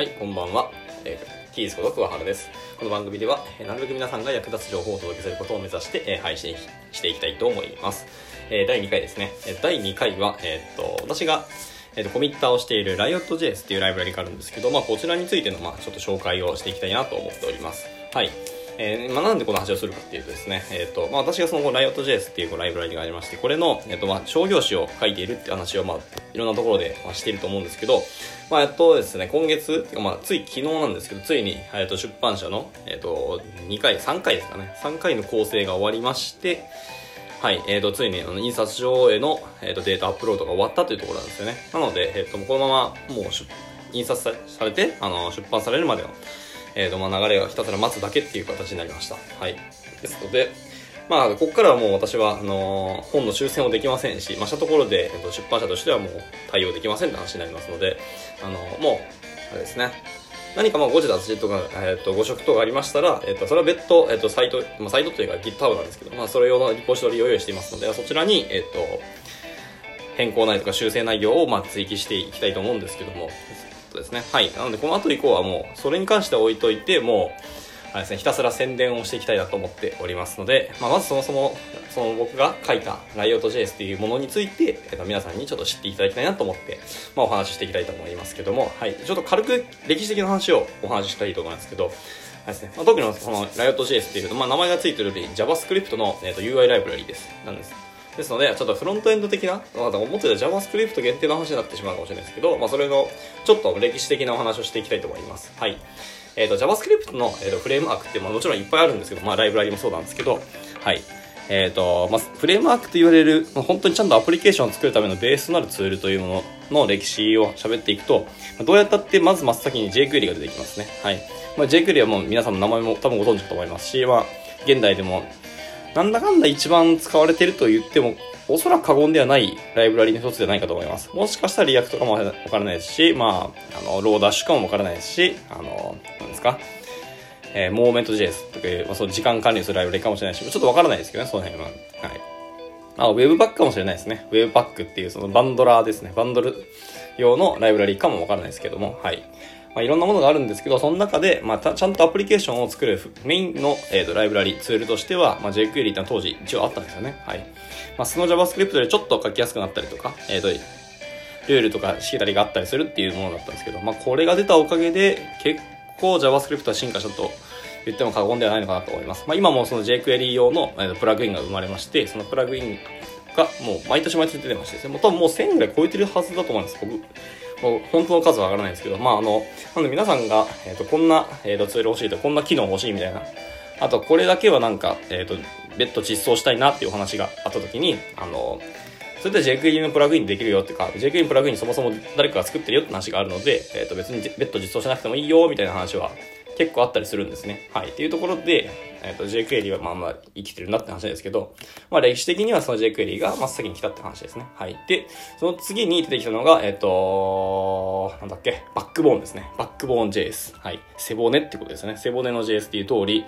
はい、こんばんは。えー、キーズこと桑原です。この番組では、えーなるべく皆さんが役立つ情報をお届けすることを目指して、えー配信していきたいと思います。えー第2回ですね。え第2回は、えーっと、私が、えーと、コミッターをしている Riot.js っていうライブラリがあるんですけど、まあ、こちらについての、まあ、ちょっと紹介をしていきたいなと思っております。はい。えーまあ、なんでこの話をするかっていうとですね、えーとまあ、私がその Riot.js っていうライブラリがありまして、これの、えーとまあ、商業誌を書いているって話を、まあ、いろんなところで、まあ、していると思うんですけど、まあ、えっとですね、今月、まあ、つい昨日なんですけど、ついに、えっと、出版社の、えっと、2回、3回ですかね、3回の構成が終わりまして、はい、えー、とついにあの印刷所への、えー、とデータアップロードが終わったというところなんですよね。なので、えー、とこのままもう出印刷されてあの出版されるまでの、えーとまあ、流れをひたすら待つだけっていう形になりました。はい、ですので、まあ、ここからはもう私はあの本の修正もできませんし、まあ、したところで、えー、と出版社としてはもう対応できませんって話になりますので、あのもう、あれですね、何かまあ誤字脱字とか、えー、と誤植とかありましたら、えー、とそれは別途、えー、とサイト、まあ、サイトというか GitHub なんですけど、まあ、それ用のリポジトリを用意していますのでそちらに、えー、と変更内とか修正内容をまあ追記していきたいと思うんですけどもそうですね。はい。なのでこの後以降はもうそれに関しては置いといてもうあれですね、ひたすら宣伝をしていきたいなと思っておりますので、まあ、まずそもそもその僕が書いた Riot.js っていうものについて、えっと、皆さんにちょっと知っていただきたいなと思って、まあ、お話ししていきたいと思いますけども、はい、ちょっと軽く歴史的な話をお話ししたいと思いますけど、はいですねまあ、特にその Riot.js っていうと、まあ、名前がついてるより JavaScript の、えっと、UI ライブラリです。なんです。ですので、ちょっとフロントエンド的な、まあ、思ってた JavaScript 限定の話になってしまうかもしれないですけど、まあ、それのちょっと歴史的なお話をしていきたいと思います。はい。えっ、と、JavaScript の、えー、とフレームワークって、まあ、もちろんいっぱいあるんですけど、まあ、ライブラリもそうなんですけど、はい。えっ、と、まあ、フレームワークと言われる、まあ、本当にちゃんとアプリケーションを作るためのベースとなるツールというものの歴史を喋っていくと、まあどうやったって、まず真っ先に jQuery が出てきますね。はい。まあ、jQuery はもう皆さんの名前も多分ご存知だと思いますし、まあ、現代でも、なんだかんだ一番使われてると言っても、おそらく過言ではないライブラリの一つじゃないかと思います。もしかしたら React かもわからないですし、まあ、あの、 Lodash かもわからないですし、あの、なんですか、えー、モーメント JS とかいう、まあ、その時間管理するライブラリかもしれないし、ちょっとわからないですけどね、その辺は。はい。あ、ウェブバックかもしれないですね。ウェブバックっていうそのバンドラーですね。バンドル用のライブラリかもわからないですけども、はい。まあ、いろんなものがあるんですけど、その中で、まあ、ちゃんとアプリケーションを作るメインの、えー、とライブラリ、ツールとしては、まあ、jQuery ってのは当時一応あったんですよね。はい。まあ、その JavaScript でちょっと書きやすくなったりとか、えっ、と、ルールとかしきたりがあったりするっていうものだったんですけど、まあ、これが出たおかげで、結構 JavaScript は進化したと言っても過言ではないのかなと思います。まあ、今もその jQuery 用の、えー、プラグインが生まれまして、そのプラグインがもう毎年毎年出てましてですね、もう多分もう1000ぐらい超えてるはずだと思うんです。僕本当の数は上がらないんですけど、まああの、なので皆さんが、えっ、と、こんな、えっ、と、ツール欲しいと、こんな機能欲しいみたいな、あと、これだけはなんか、えっ、と、別途実装したいなっていうお話があった時に、あの、それで JQE のプラグインできるよっていうか、JQE プラグインそもそも誰かが作ってるよって話があるので、えっ、と、別に別途実装しなくてもいいよみたいな話は結構あったりするんですね。はい。っていうところで、えっ、と、jQuery はまあまあ生きてるなって話ですけど、まあ歴史的にはその jQuery が真っ先に来たって話ですね。はい。で、その次に出てきたのが、えっ、と、なんだっけ、バックボーンですね。バックボーン JS。はい。背骨ってことですね。背骨の JS っていう通り、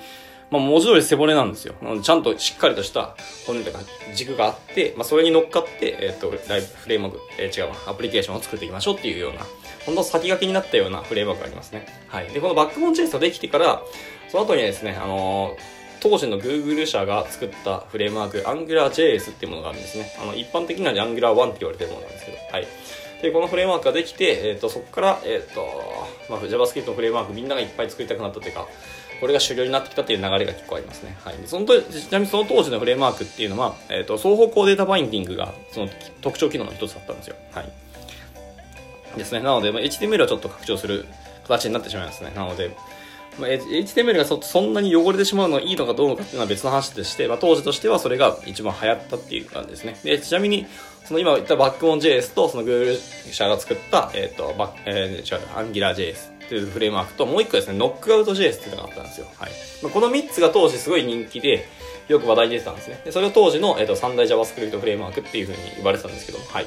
まあ、文字通り背骨なんですよ。ちゃんとしっかりとした骨とか軸があって、まあ、それに乗っかって、えっ、と、ライブ、フレームワーク、えー違う、アプリケーションを作っていきましょうっていうような、本当先駆けになったようなフレームワークがありますね。はい。で、このバックボーン JS ができてから、その後にですね、あのー当時の Google 社が作ったフレームワーク AngularJS っていうものがあるんですね。あの、一般的には Angular1 って言われてるものなんですけど、はい。で、このフレームワークができて、えっ、と、そこから、えっ、と、まあ、JavaScript のフレームワークみんながいっぱい作りたくなったというか、これが主流になってきたっていう流れが結構ありますね。はい。そのとちなみにその当時のフレームワークっていうのは、えっ、と、双方向データバインディングがその特徴機能の一つだったんですよ。はい。ですね。なので、まあ、HTML をちょっと拡張する形になってしまいますね。なので、まあ、HTML がそそんなに汚れてしまうのはいいのかどうかっていうのは別の話でして、まあ、当時としてはそれが一番流行ったっていう感じですね。で、ちなみに、その今言ったバックボーン JS とその Google 社が作った、えっ、と、バッ、えー、違う、AngularJS っていうフレームワークと、もう一個ですね、Knockout.js っていうのがあったんですよ。はい。まあ、この3つが当時すごい人気で、よく話題に出てたんですね。で、それを当時の、えっ、と、三大 JavaScript フレームワークっていう風に言われてたんですけど、はい。っ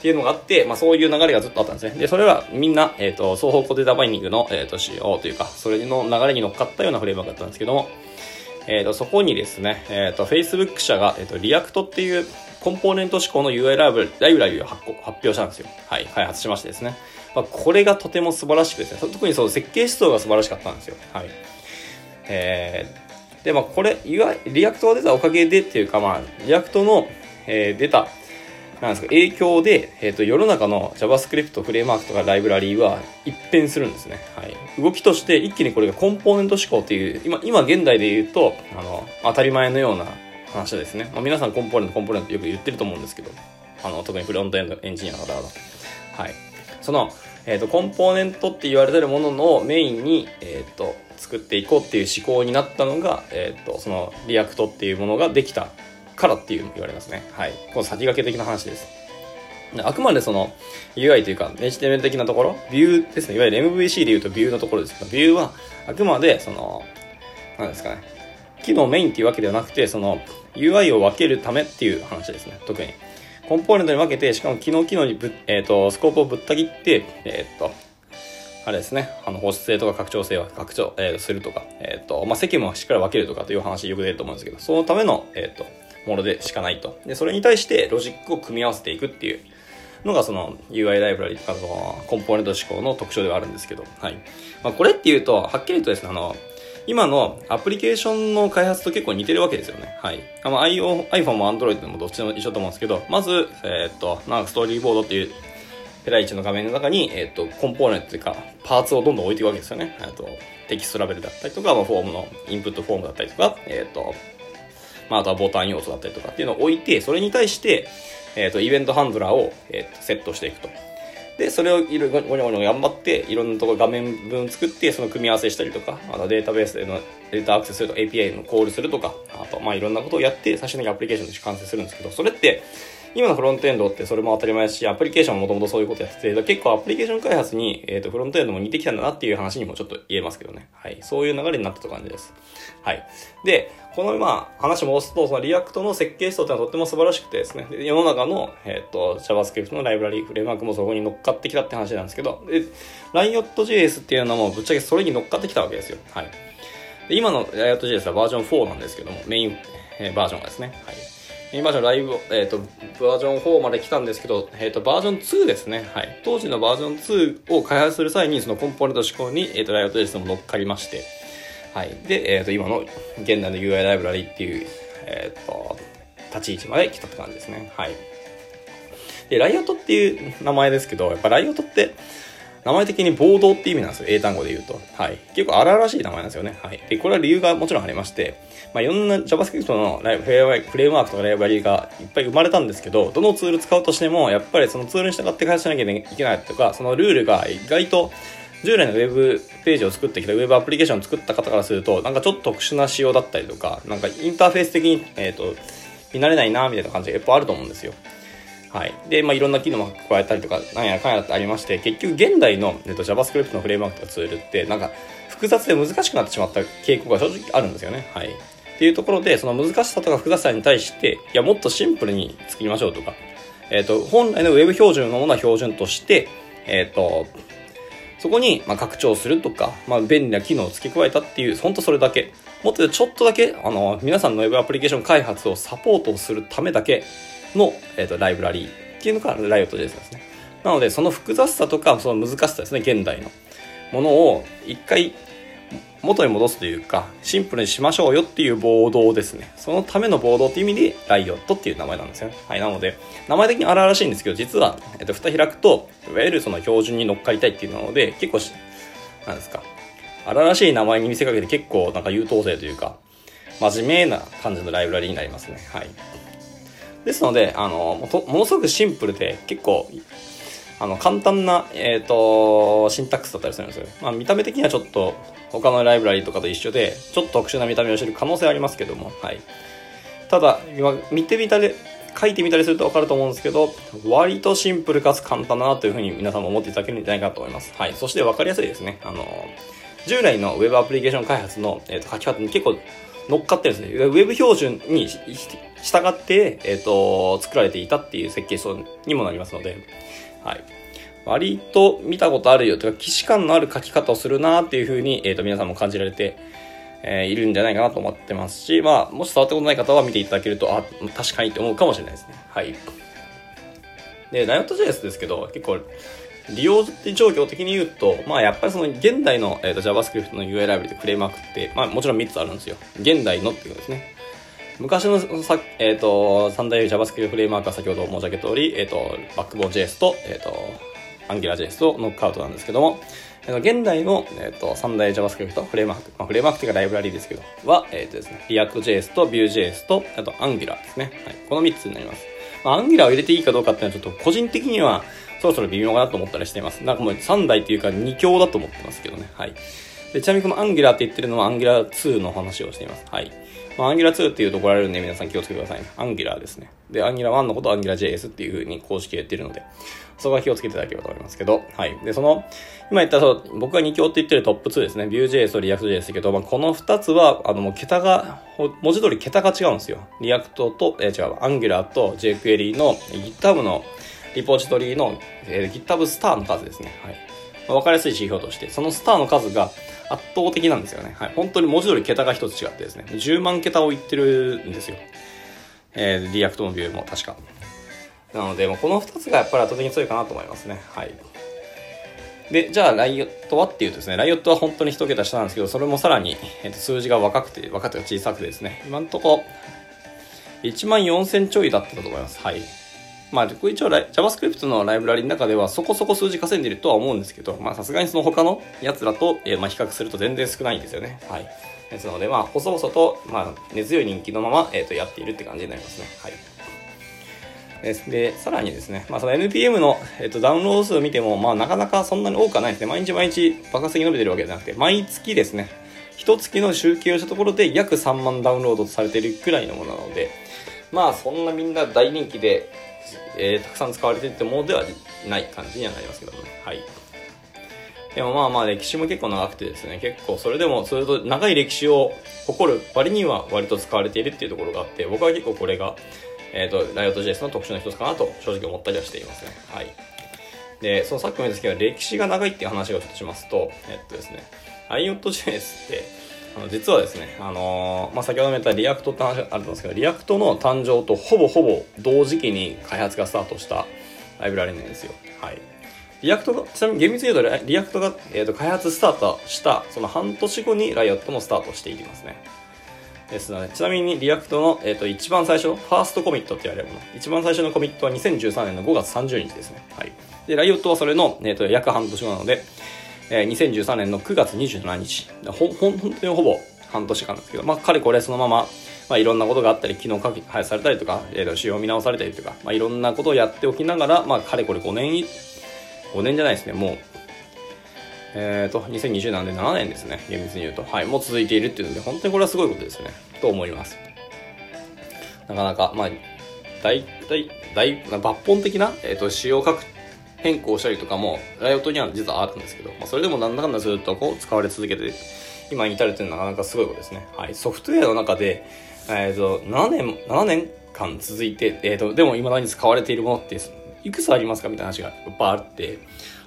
ていうのがあって、まあそういう流れがずっとあったんですね。で、それはみんな、えっ、と、双方向データバインディングの、えっ、と、仕様というか、それの流れに乗っかったようなフレームワークだったんですけども、えっ、と、そこにですね、えっ、と、Facebook 社が、えっ、と、 React っていうコンポーネント指向の UI ライブラリを発行発表したんですよ。はい、開発しましてですね。まあ、これがとても素晴らしくですね特にその設計思想が素晴らしかったんですよ。はい。えー、でまあこれいわ React が出たおかげでっていうかまあ React の、えー、出たなんですか影響で、えーと、世の中の JavaScript フレームワークとかライブラリーは一変するんですね、はい、動きとして一気にこれがコンポーネント指向っていう今今現代で言うとあの当たり前のような話ですね、まあ、皆さんコンポーネントコンポーネントよく言ってると思うんですけどあの特にフロントエンドエンジニアの方々。はい。その、えーと、コンポーネントって言われてるもののメインに、えーと、作っていこうっていう思考になったのが、えーとその React っていうものができたからっていう言われますね。はい。この先駆け的な話です。あくまでその UI というか HTML 的なところ、ビューですね。いわゆる MVC で言うとビューのところですけど、ビューはあくまでその、なんですかね。機能メインっていうわけではなくて、その UI を分けるためっていう話ですね。特に。コンポーネントに分けて、しかも機能機能にぶ、えっ、ー、と、スコープをぶった切って、えっ、ー、と、あれですね、あの、保湿性とか拡張性を拡張、えー、するとか、えっ、と、まあ、積もしっかり分けるとかという話よく出ると思うんですけど、そのための、えっ、と、ものでしかないと。で、それに対してロジックを組み合わせていくっていうのがその UI ライブラリとかのコンポーネント思考の特徴ではあるんですけど、はい。まあ、これっていうと、はっきりとですね、あの、今のアプリケーションの開発と結構似てるわけですよね。はい。あの iPhone も Android でもどっちでも一緒と思うんですけど、まず、えー、っと、なんかストーリーボードっていうペライチの画面の中に、え、っと、コンポーネントというか、パーツをどんどん置いていくわけですよね。あと、テキストラベルだったりとか、まあ、フォームの、インプットフォームだったりとか、え、っと、まあ、あとはボタン要素だったりとかっていうのを置いて、それに対して、えっ、と、イベントハンドラーを、えー、とセットしていくと。で、それをいろいろごにょごにょ頑張って、いろんなところ画面分作って、その組み合わせしたりとか、あとデータベースでのデータアクセスすると API のコールするとか、あと、まあいろんなことをやって、最終的にアプリケーションとして完成するんですけど、それって、今のフロントエンドってそれも当たり前ですし、アプリケーションももともとそういうことやってて、結構アプリケーション開発に、えっ、ー、と、フロントエンドも似てきたんだなっていう話にもちょっと言えますけどね。はい。そういう流れになったと感じです。はい。で、このまあ話戻すと、その React の設計思想ってのはとっても素晴らしくてですね、世の中の、えっ、ー、と、JavaScript のライブラリー、フレームワークもそこに乗っかってきたって話なんですけど、で、Riot.js っていうのもぶっちゃけそれに乗っかってきたわけですよ。はい。で今の Riot.js はバージョン4なんですけども、メイン、えー、バージョンがですね。はい。今じゃライブ、えっ、ー、と、バージョン4まで来たんですけど、えっ、ー、と、バージョン2ですね。はい。当時のバージョン2を開発する際に、そのコンポーネント思考に、えっ、ー、と、ライオット JS も乗っかりまして、はい。で、えっ、と、今の現代の UI ライブラリっていう、えっ、と、立ち位置まで来たって感じですね。はい。で、ライオットっていう名前ですけど、やっぱライオットって、名前的に暴動って意味なんですよ。英単語で言うと。はい。結構荒々しい名前なんですよね。はい。で、これは理由がもちろんありまして、まあ、いろんな JavaScript のフレームワークとかライブラリーがいっぱい生まれたんですけど、どのツール使うとしても、やっぱりそのツールに従って開発しなきゃいけないとか、そのルールが意外と従来のウェブページを作ってきたウェブアプリケーションを作った方からすると、なんかちょっと特殊な仕様だったりとか、なんかインターフェース的に、えっ、ー、と、見慣れないな、みたいな感じがやっぱあると思うんですよ。はい。で、まあ、いろんな機能も加えたりとか、なんやかんやってありまして、結局現代の、えっと、JavaScript のフレームワークとかツールって、なんか、複雑で難しくなってしまった傾向が正直あるんですよね。はい。っていうところで、その難しさとか複雑さに対して、いや、もっとシンプルに作りましょうとか、えっ、と、本来の Web 標準のものは標準として、えっ、と、そこに、ま拡張するとか、まあ、便利な機能を付け加えたっていう、ほんとそれだけ。もっとちょっとだけ、あの、皆さんの Web アプリケーション開発をサポートするためだけの、えっ、ー、と、ライブラリーっていうのがライオット JS ですね。なので、その複雑さとか、その難しさですね、現代のものを一回元に戻すというか、シンプルにしましょうよっていうボードをですね、そのためのボードっていう意味で、ライオットっていう名前なんですよね。はい、なので、名前的に荒々しいんですけど、実は、えっと、蓋開くと、いわゆるその標準に乗っかりたいっていうので、結構なんですか、荒々しい名前に見せかけて結構なんか優等生というか、真面目な感じのライブラリになりますね。はい。ですので、あの、ものすごくシンプルで、結構、あの、簡単な、えっ、ー、と、シンタックスだったりするんですよ。まあ、見た目的にはちょっと、他のライブラリとかと一緒で、ちょっと特殊な見た目をしてる可能性ありますけども、はい。ただ、今、見てみたり、書いてみたりするとわかると思うんですけど、割とシンプルかつ簡単だなというふうに皆さんも思っていただけるんじゃないかと思います。はい。そしてわかりやすいですね。あの、従来の Web アプリケーション開発の、えーと書き方に結構乗っかってるんですね。Web 標準に従って、えっ、ー、と、作られていたっていう設計書にもなりますので、はい。割と見たことあるよというか、既視感のある書き方をするなっていうふうに、えっ、ー、と、皆さんも感じられて、えー、いるんじゃないかなと思ってますし、まあ、もし触ったことない方は見ていただけると、あ、確かにって思うかもしれないですね。はい。で、ナイト JS ですけど、結構、利用状況的に言うと、まあやっぱりその現代の、えーと、JavaScript の UI ライブラリでフレームワークって、まあもちろん3つあるんですよ。現代のっていうことですね。昔のさ、え、ー、と、三大 JavaScript フレームワークは先ほど申し上げた通り、え、ー、と、バックボーン JS と、え、ー、と、AngularJS とノックアウトなんですけども、現代の、えーと、三大 JavaScript フレームワーク、まあ、フレームワークというかライブラリーですけど、は、え、ー、とですね、React.js と Vue.js と、あと Angular ですね。はい。この3つになります。まあ、Angular を入れていいかどうかっていうのはちょっと個人的にはそろそろ微妙かなと思ったりしています。なんかもう3台っていうか2強だと思ってますけどね。はい。でちなみにこの Angular って言ってるのは Angular 2の話をしています。はい。まあ、Angular 2っていうと怒られるんで皆さん気をつけてくださいね。Angular ですね。で、Angular 1のことを AngularJS っていう風に公式で言ってるので、そこは気をつけていただければと思いますけど、はい。で、その、今言ったそう、僕が2強って言ってるトップ2ですね。Vue.js と React.js ですけど、まあ、この2つは、あの、もう桁が、文字通り桁が違うんですよ。React と、えー、違う、Angular と jQuery の GitHub のリポジトリの、えー、GitHub スターの数ですね。はい。まあ、分かりやすい指標として、そのスターの数が圧倒的なんですよね。はい。本当に文字通り桁が一つ違ってですね。10万桁を行ってるんですよ。えー、 React も Vue も確か。なので、もうこの2つがやっぱり圧倒的に強いかなと思いますね。はい。で、じゃあ、 Riot はっていうとですね、 Riot は本当に1桁下なんですけど、それもさらに、えー、と数字が若くて、若くて小さくてですね、今んとこ、1万4000ちょいだったと思います。はい。まあ、一応 JavaScript のライブラリの中ではそこそこ数字稼いでるとは思うんですけど、まあさすがにその他のやつらと、えー、まあ比較すると全然少ないんですよね。はい。ですので、まあ、細々と、まあ、根強い人気のまま、えっ、ー、と、やっているって感じになりますね。はい。で、でさらにですね、まあ、その NPM の、えっ、と、ダウンロード数を見ても、まあ、なかなかそんなに多くはないですね。毎日毎日爆発的に伸びてるわけじゃなくて、毎月ですね、一月の集計をしたところで約3万ダウンロードされているくらいのものなので、まあ、そんなみんな大人気で、えー、たくさん使われてるってものではない感じにはなりますけどもね。はい。でもまあまあ歴史も結構長くてですね、結構それでもそれと長い歴史を誇る割には割と使われているっていうところがあって、僕は結構これが、えっ、ー、と、ライオット JS の特徴の一つかなと正直思ったりはしていますね。はい。で、そのさっきも言ったんですけど、歴史が長いっていう話をちょっとしますと、えっとですね、Riot.js って、あの実はですね、あのー、まあ、先ほども言った React って話あるんですけど、 React の誕生とほぼほぼ同時期に開発がスタートしたライブラリなんですよ。はい。 React が、ちなみに厳密に言うと、 React が、えーと、開発スタートした、その半年後に Riot もスタートしていきますね。ですので、ちなみに React の、えーと、一番最初ファーストコミットって言われるもの、一番最初のコミットは2013年の5月30日ですね。はい。で、ライオットはそれの、えーと、約半年後なので、えー、2013年の9月27日。ほ、ほ、本当にほぼ半年間なんですけど、まあ、かれこれそのまま、まあ、いろんなことがあったり、昨日開発されたりとか、えー、仕様を見直されたりとか、まあ、いろんなことをやっておきながら、まあ、かれこれ5年5年じゃないですね、もう、えっ、ー、と、2020なんで7年ですね、厳密に言うと。はい、もう続いているっていうので、本当にこれはすごいことですね、と思います。なかなか、まあ、大体、大、抜本的な、えっ、ー、と、仕様書く変更したりとかも、ライオットには実はあるんですけど、まあ、それでもなんだかんだずっとこう使われ続けて、今に至るっていうのはなかなかすごいことですね。はい。ソフトウェアの中で、えっ、ー、と、7年、7年間続いて、えっ、ー、と、でも未だに使われているものって、いくつありますかみたいな話がいっぱいあって、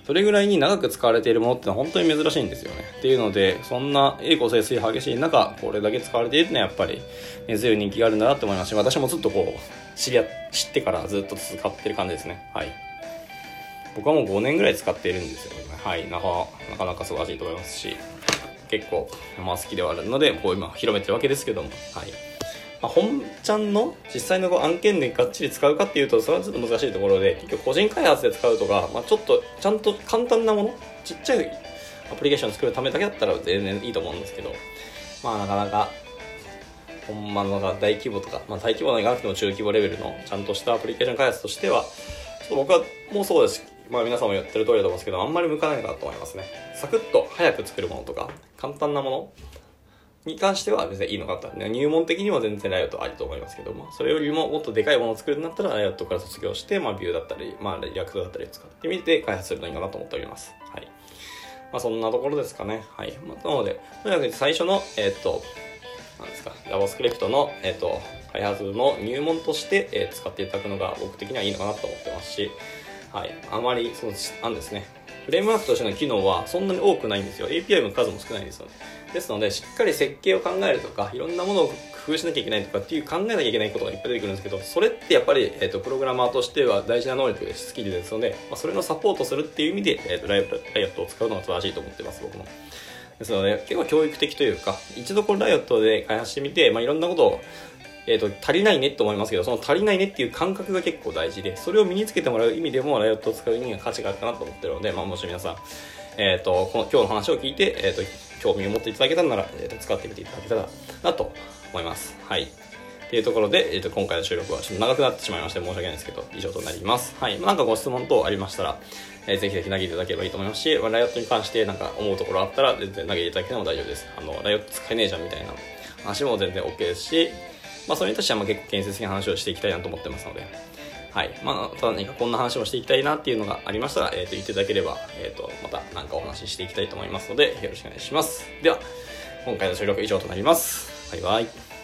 それぐらいに長く使われているものってのは本当に珍しいんですよね。っていうので、そんな栄光盛衰激しい中、これだけ使われているのはやっぱり根強い人気があるんだなって思いますし、私もずっとこう、知り合、知ってからずっと使ってる感じですね。はい。僕はもう5年ぐらい使っているんですよね。はい。なかなかなか素晴らしいと思いますし、結構、まあ好きではあるので、こう今広めてるわけですけども、はい。まあ、本ちゃんの実際のこう案件でがっちり使うかっていうとそれはちょっと難しいところで結局個人開発で使うとか、まあ、ちょっとちゃんと簡単なものちっちゃいアプリケーション作るためだけだったら全然いいと思うんですけどまあなかなかほんまのが大規模とか、まあ、大規模ながなくても中規模レベルのちゃんとしたアプリケーション開発としてはちょっと僕はもうそうですまあ皆さんもやってる通りだと思うんですけどあんまり向かないかなと思いますねサクッと早く作るものとか簡単なものに関しては別にいいのかと。入門的には全然 Riot ありと思いますけども、それよりももっとでかいものを作るんだったら Riot から卒業して、まあ Vue だったり、まあ React だったり使ってみて開発するのいいかなと思っております。はい。まあそんなところですかね。はい。まあ、なので、とにかく最初の、えー、っと、なんですか、JavaScript の、えー、っと、開発の入門として、えー、使っていただくのが僕的にはいいのかなと思ってますし、はい、あまりそうあんですね。フレームワークとしての機能はそんなに多くないんですよ。API の数も少ないんですよね。ですのでしっかり設計を考えるとかいろんなものを工夫しなきゃいけないとかっていう考えなきゃいけないことがいっぱい出てくるんですけどそれってやっぱり、えーと、プログラマーとしては大事な能力です。スキルですので、まあ、それのサポートするっていう意味で、えーと、ライオットを使うのが正しいと思ってます僕も。ですので結構教育的というか一度このライオットで開発してみて、まあ、いろんなことをえーと、足りないねと思いますけどその足りないねっていう感覚が結構大事でそれを身につけてもらう意味でもライオットを使う意味が価値があるかなと思ってるので、まあ、もし皆さん、えーと、この今日の話を聞いて、えーと、興味を持っていただけたなら、えー、と使ってみていただけたらなと思います。はいというところで、えー、と今回の収録はちょっと長くなってしまいまして申し訳ないですけど以上となります。はい、なんかご質問等ありましたら、えー、ぜひぜひ投げていただければいいと思いますし、まあ、ライオットに関してなんか思うところあったら全然投げていただけても大丈夫です。あのライオット使えねえじゃんみたいな話も全然 OK ですし、まあ、それに対してはまあ結構建設的な話をしていきたいなと思ってますので、はい。まあ、ただ何かこんな話もしていきたいなっていうのがありましたら、えっ、ー、と、言っていただければ、えっ、ー、と、また何かお話ししていきたいと思いますので、よろしくお願いします。では、今回の収録以上となります。バイバイ。